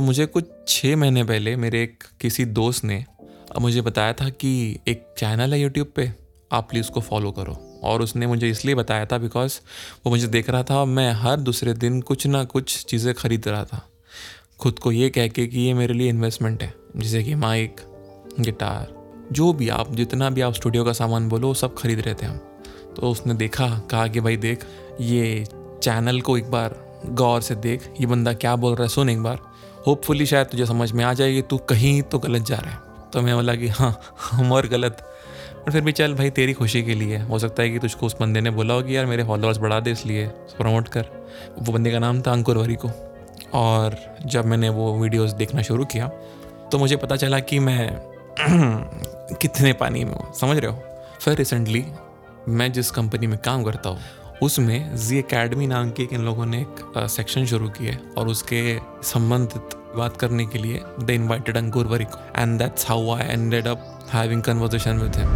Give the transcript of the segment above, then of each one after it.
तो मुझे कुछ छः महीने पहले मेरे एक किसी दोस्त ने मुझे बताया था कि एक चैनल है यूट्यूब पे, आप प्लीज़ उसको फॉलो करो। और उसने मुझे इसलिए बताया था बिकॉज़ वो मुझे देख रहा था और मैं हर दूसरे दिन कुछ ना कुछ चीज़ें खरीद रहा था। खुद को ये कह के कि ये मेरे लिए इन्वेस्टमेंट है, जैसे कि माइक गिटार जो भी आप, जितना भी आप स्टूडियो का सामान बोलो, वो सब खरीद रहे थे हम। तो उसने देखा, कहा कि भाई देख, ये चैनल को एक बार गौर से देख, ये बंदा क्या बोल रहा है, सुन एक बार। होपफुली शायद तुझे समझ में आ जाएगी, तू कहीं तो गलत जा रहा है। तो मैं बोला कि हाँ हम और गलत। पर फिर भी चल भाई, तेरी खुशी के लिए। हो सकता है कि तुझको उस बंदे ने बोला हो कि यार, मेरे फॉलोअर्स बढ़ा दे इसलिए प्रमोट कर। वो बंदे का नाम था अंकुर वरी को। और जब मैंने वो वीडियोस देखना शुरू किया तो मुझे पता चला कि मैं कितने पानी में हूँ, समझ रहे हो? फिर रिसेंटली मैं जिस कंपनी में काम करता हूँ उसमें जी अकेडमी नाम की इन लोगों ने एक सेक्शन शुरू किया और उसके संबंधित बात करने के लिए they invited Ankur Warikoo. And that's how I ended up having conversation with him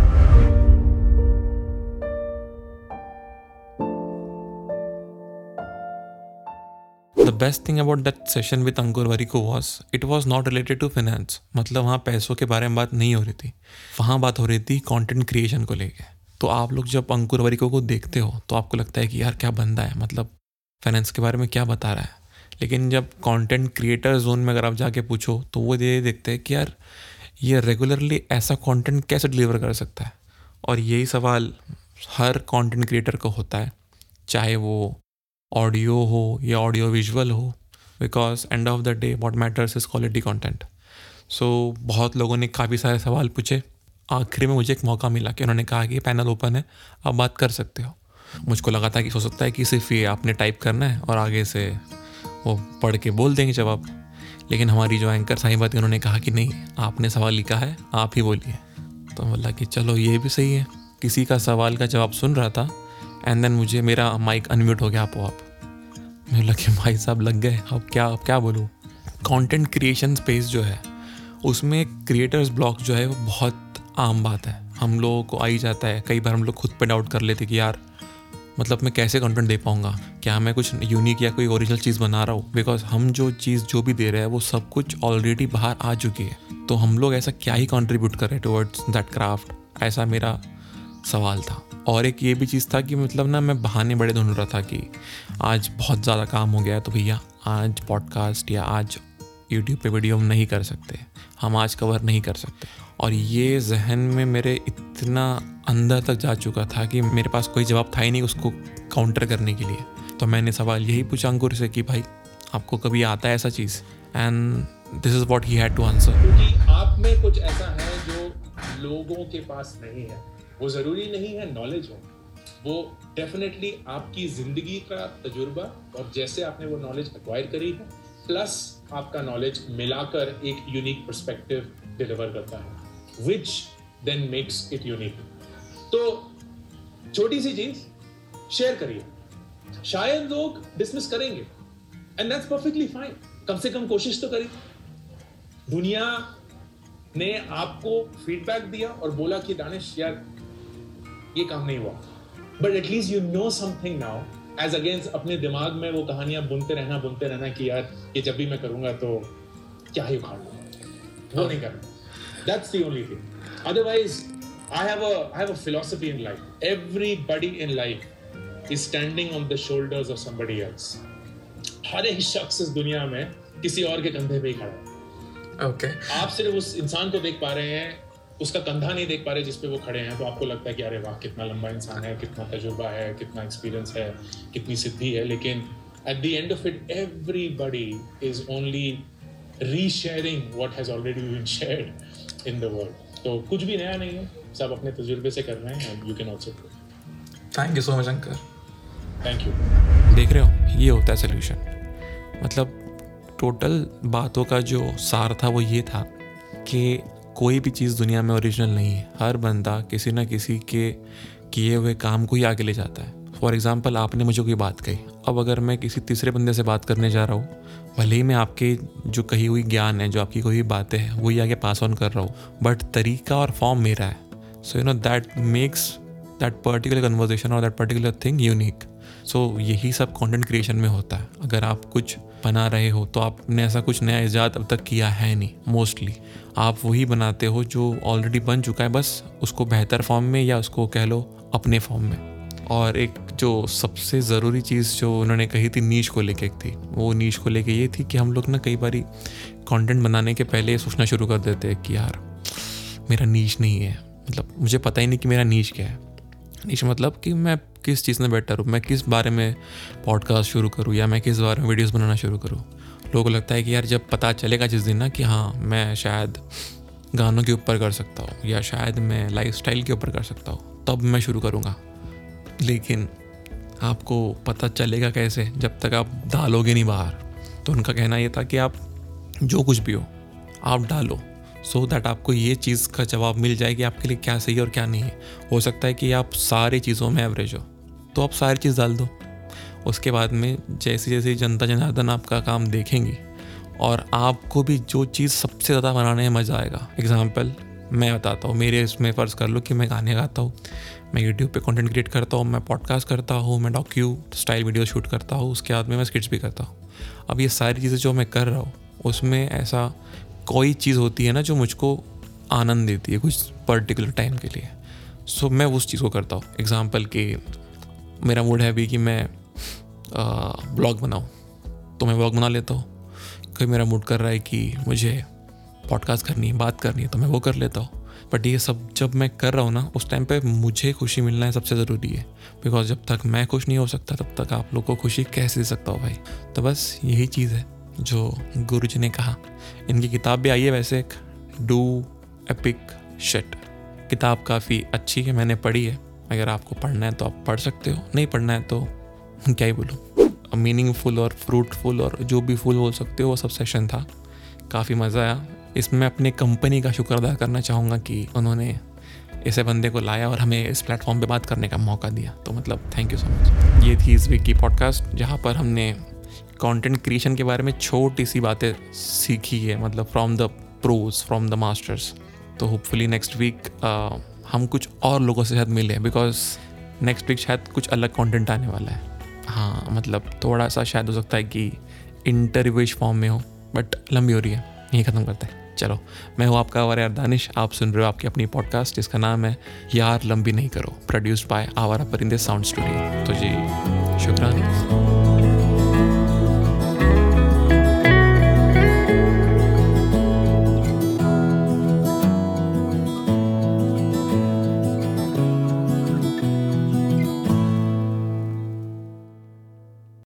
the best thing about that session with Ankur Warikoo was it was not related to finance मतलब वहाँ पैसों के बारे में बात नहीं हो रही थी। वहाँ बात हो रही थी कंटेंट क्रिएशन को लेके। तो आप लोग जब अंकुर वरिको को देखते हो तो आपको लगता है कि यार क्या बंदा है? मतलब फाइनेंस के बारे में क्या बता रहा है? लेकिन जब कंटेंट क्रिएटर जोन में अगर आप जाके पूछो तो वो ये देखते हैं कि यार, ये रेगुलरली ऐसा कंटेंट कैसे डिलीवर कर सकता है? और यही सवाल हर कंटेंट क्रिएटर को होता है, चाहे वो ऑडियो हो या ऑडियो विजुअल हो because end of the day what matters is quality content so बहुत लोगों ने काफ़ी सारे सवाल पूछे। आखिरी में मुझे एक मौका मिला कि उन्होंने कहा कि पैनल ओपन है, आप बात कर सकते हो। मुझको लगा था कि, हो सकता है कि सिर्फ़ ये आपने टाइप करना है और आगे से वो पढ़ के बोल देंगे जवाब। लेकिन हमारी जो एंकर साहिबा थी उन्होंने कहा कि नहीं, आपने सवाल लिखा है, आप ही बोलिए। तो बोला कि चलो, ये भी सही है। किसी का सवाल का जवाब सुन रहा था एंड देन मुझे मेरा माइक अनम्यूट हो गया आपो आप मुझे लगे भाई साहब लग गए, अब क्या अब क्या बोलूँ? कंटेंट क्रिएशन स्पेस जो है, उसमें क्रिएटर्स ब्लॉक जो है, वो बहुत आम बात है। हम लोगों को आ ही जाता है। कई बार हम लोग खुद पे डाउट कर लेते कि यार मतलब मैं कैसे कंटेंट दे पाऊँगा? क्या मैं कुछ यूनिक या कोई ओरिजिनल चीज़ बना रहा हूँ? बिकॉज़ हम जो चीज़ जो भी दे रहे हैं, वो सब कुछ ऑलरेडी बाहर आ चुकी है। तो हम लोग ऐसा क्या ही कंट्रीब्यूट कर टुवर्ड्स दैट क्राफ्ट ऐसा मेरा सवाल था। और एक ये भी चीज़ था कि मतलब ना मैं बहाने बड़े ढूंढ रहा था कि आज बहुत ज़्यादा काम हो गया तो भैया आज पॉडकास्ट या आज यूट्यूब पे वीडियो हम नहीं कर सकते। हम आज कवर नहीं कर सकते। और ये जहन में मेरे इतना अंदर तक जा चुका था कि मेरे पास कोई जवाब था ही नहीं उसको काउंटर करने के लिए। तो मैंने सवाल यही पूछा अंकुर से कि भाई, आपको कभी आता है ऐसा चीज़? And this is what he had to answer क्योंकि आप में कुछ ऐसा है जो लोगों के पास नहीं है। वो ज़रूरी नहीं है नॉलेज हो। वो डेफिनेटली आपकी ज़िंदगी का तजुर्बा और जैसे आपने वो नॉलेज एक्वायर करी है प्लस आपका नॉलेज मिलाकर एक यूनिक परस्पेक्टिव डिलीवर करता है। Which then makes it unique तो छोटी सी चीज़ शेयर करिए। शायद लोग डिसमिस करेंगे एंड दैट्स परफेक्टली फाइन कम से कम कोशिश तो करिए। दुनिया ने आपको फीडबैक दिया और बोला कि दानिश यार ये काम नहीं हुआ। But at least you know something now as against अपने दिमाग में वो कहानियाँ बुनते रहना बुनते रहना कि यार ये जब भी मैं करूँगा तो क्या ही उखाड़ वो नहीं करना। That's the only thing otherwise I have a I have a philosophy in life everybody in life is standing on the shoulders of somebody else हर एक शख्स इस दुनिया में किसी और के कंधे पे ही खड़ा है। ओके आप सिर्फ़ उस इंसान को देख पा रहे हैं उसका कंधा नहीं देख पा रहे जिसपे वो खड़े हैं तो आपको लगता है कि अरे वाह कितना लंबा इंसान है कितना तजुर्बा है कितना एक्सपीरियंस है कितनी सिद्धि है लेकिन at the end of it everybody is only resharing what has already been shared in the world तो कुछ भी नया नहीं है सब अपने तजुर्बे से कर रहे हैं you can also thank you so much अंकर thank you देख रहे हो ये होता है सोल्यूशन मतलब टोटल बातों का जो सार था वो ये था कि कोई भी चीज़ दुनिया में ओरिजिनल नहीं है. हर बंदा किसी ना किसी के किए हुए काम को ही आगे ले जाता है. फॉर एग्ज़ाम्पल आपने मुझे कोई बात कही। अब अगर मैं किसी तीसरे बंदे से बात करने जा रहा हूँ, भले ही मैं आपके जो कही हुई ज्ञान है, जो आपकी कोई बातें हैं, वही आगे पास ऑन कर रहा हूँ बट तरीका और फॉर्म मेरा है। So you know that makes that particular conversation और that particular thing unique so यही सब कंटेंट क्रिएशन में होता है। अगर आप कुछ बना रहे हो तो आपने ऐसा कुछ नया ईजाद अब तक किया है नहीं मोस्टली आप वही बनाते हो जो ऑलरेडी बन चुका है, बस उसको बेहतर फॉर्म में या उसको कह लो अपने फॉर्म में। और एक जो सबसे ज़रूरी चीज़ जो उन्होंने कही थी नीच को लेके थी, वो नीच को लेके ये थी कि हम लोग ना कई बारी कंटेंट बनाने के पहले सोचना शुरू कर देते हैं कि यार, मेरा नीच नहीं है। मतलब मुझे पता ही नहीं कि मेरा नीच क्या है। नीच मतलब कि मैं किस चीज़ में बेटर हूँ, मैं किस बारे में पॉडकास्ट शुरू करूँ या मैं किस बारे में वीडियोस बनाना शुरू करूँ। लोगों को लगता है कि यार, जब पता चलेगा जिस दिन ना कि हाँ मैं शायद गानों के ऊपर कर सकता हूँ या शायद मैं लाइफ के ऊपर कर सकता हूँ, तब मैं शुरू करूँगा। लेकिन आपको पता चलेगा कैसे जब तक आप डालोगे नहीं बाहर। तो उनका कहना ये था कि आप जो कुछ भी हो, आप डालो सो so दैट आपको ये चीज़ का जवाब मिल जाए कि आपके लिए क्या सही है और क्या नहीं है। हो सकता है कि आप सारी चीज़ों में एवरेज हो तो आप सारी चीज़ डाल दो। उसके बाद में जैसे जैसे जनता जनार्दन आपका काम देखेंगी और आपको भी जो चीज़ सबसे ज़्यादा बनाने में मज़ा आएगा। एग्ज़ाम्पल मैं बताता हूँ, मेरे इसमें फ़र्ज़ कर लो कि मैं गाने गाता हूँ। मैं यूट्यूब पे कंटेंट क्रिएट करता हूँ, मैं पॉडकास्ट करता हूँ, मैं डॉक्यू स्टाइल वीडियो शूट करता हूँ, उसके बाद में मैं स्किट्स भी करता हूँ। अब ये सारी चीज़ें जो मैं कर रहा हूँ, उसमें ऐसा कोई चीज़ होती है ना जो मुझको आनंद देती है कुछ पर्टिकुलर टाइम के लिए। सो मैं उस चीज़ को करता हूँ। एग्ज़ाम्पल कि, मेरा मूड है अभी कि मैं ब्लॉग बनाऊँ। तो मैं ब्लॉग बना लेता हूँ। कभी मेरा मूड कर रहा है कि मुझे पॉडकास्ट करनी है, बात करनी है तो मैं वो कर लेता हूँ। बट ये सब जब मैं कर रहा हूँ ना, उस टाइम पे मुझे खुशी मिलना है सबसे ज़रूरी है। बिकॉज़ जब तक मैं खुश नहीं हो सकता, तब तक आप लोग को खुशी कैसे दे सकता हो भाई? तो बस यही चीज़ है, जो गुरु जी ने कहा। इनकी किताब भी आई है वैसे एक डू एपिक शेट किताब काफ़ी अच्छी है, मैंने पढ़ी है। अगर आपको पढ़ना है तो आप पढ़ सकते हो, नहीं पढ़ना है तो क्या ही बोलूँ। मीनिंगफुल और फ्रूटफुल और जो भी फुल बोल सकते हो, वो सब सेशन था। काफ़ी मज़ा आया। इसमें अपने कंपनी का शुक्र अदा करना चाहूँगा कि उन्होंने ऐसे बंदे को लाया और हमें इस प्लेटफॉर्म पे बात करने का मौका दिया। तो मतलब थैंक यू सो मच ये थी इस वीक की पॉडकास्ट जहाँ पर हमने कंटेंट क्रिएशन के बारे में छोटी सी बातें सीखी है मतलब from the pros from the masters तो होपफुली नेक्स्ट वीक हम कुछ और लोगों से शायद मिले बिकॉज़ नेक्स्ट वीक शायद कुछ अलग कंटेंट आने वाला है। हाँ मतलब थोड़ा सा शायद हो सकता है कि इंटरव्यूश फॉर्म में हो बट लंबी हो रही है, यही ख़त्म करते हैं। चलो, मैं हूँ आपका आवार यार दानिश, आप सुन रहे हो आपकी अपनी पॉडकास्ट जिसका नाम है यार लंबी नहीं करो प्रोड्यूस्ड बाय आवारा परिंदे साउंड स्टूडियो तो जी, शुक्रान।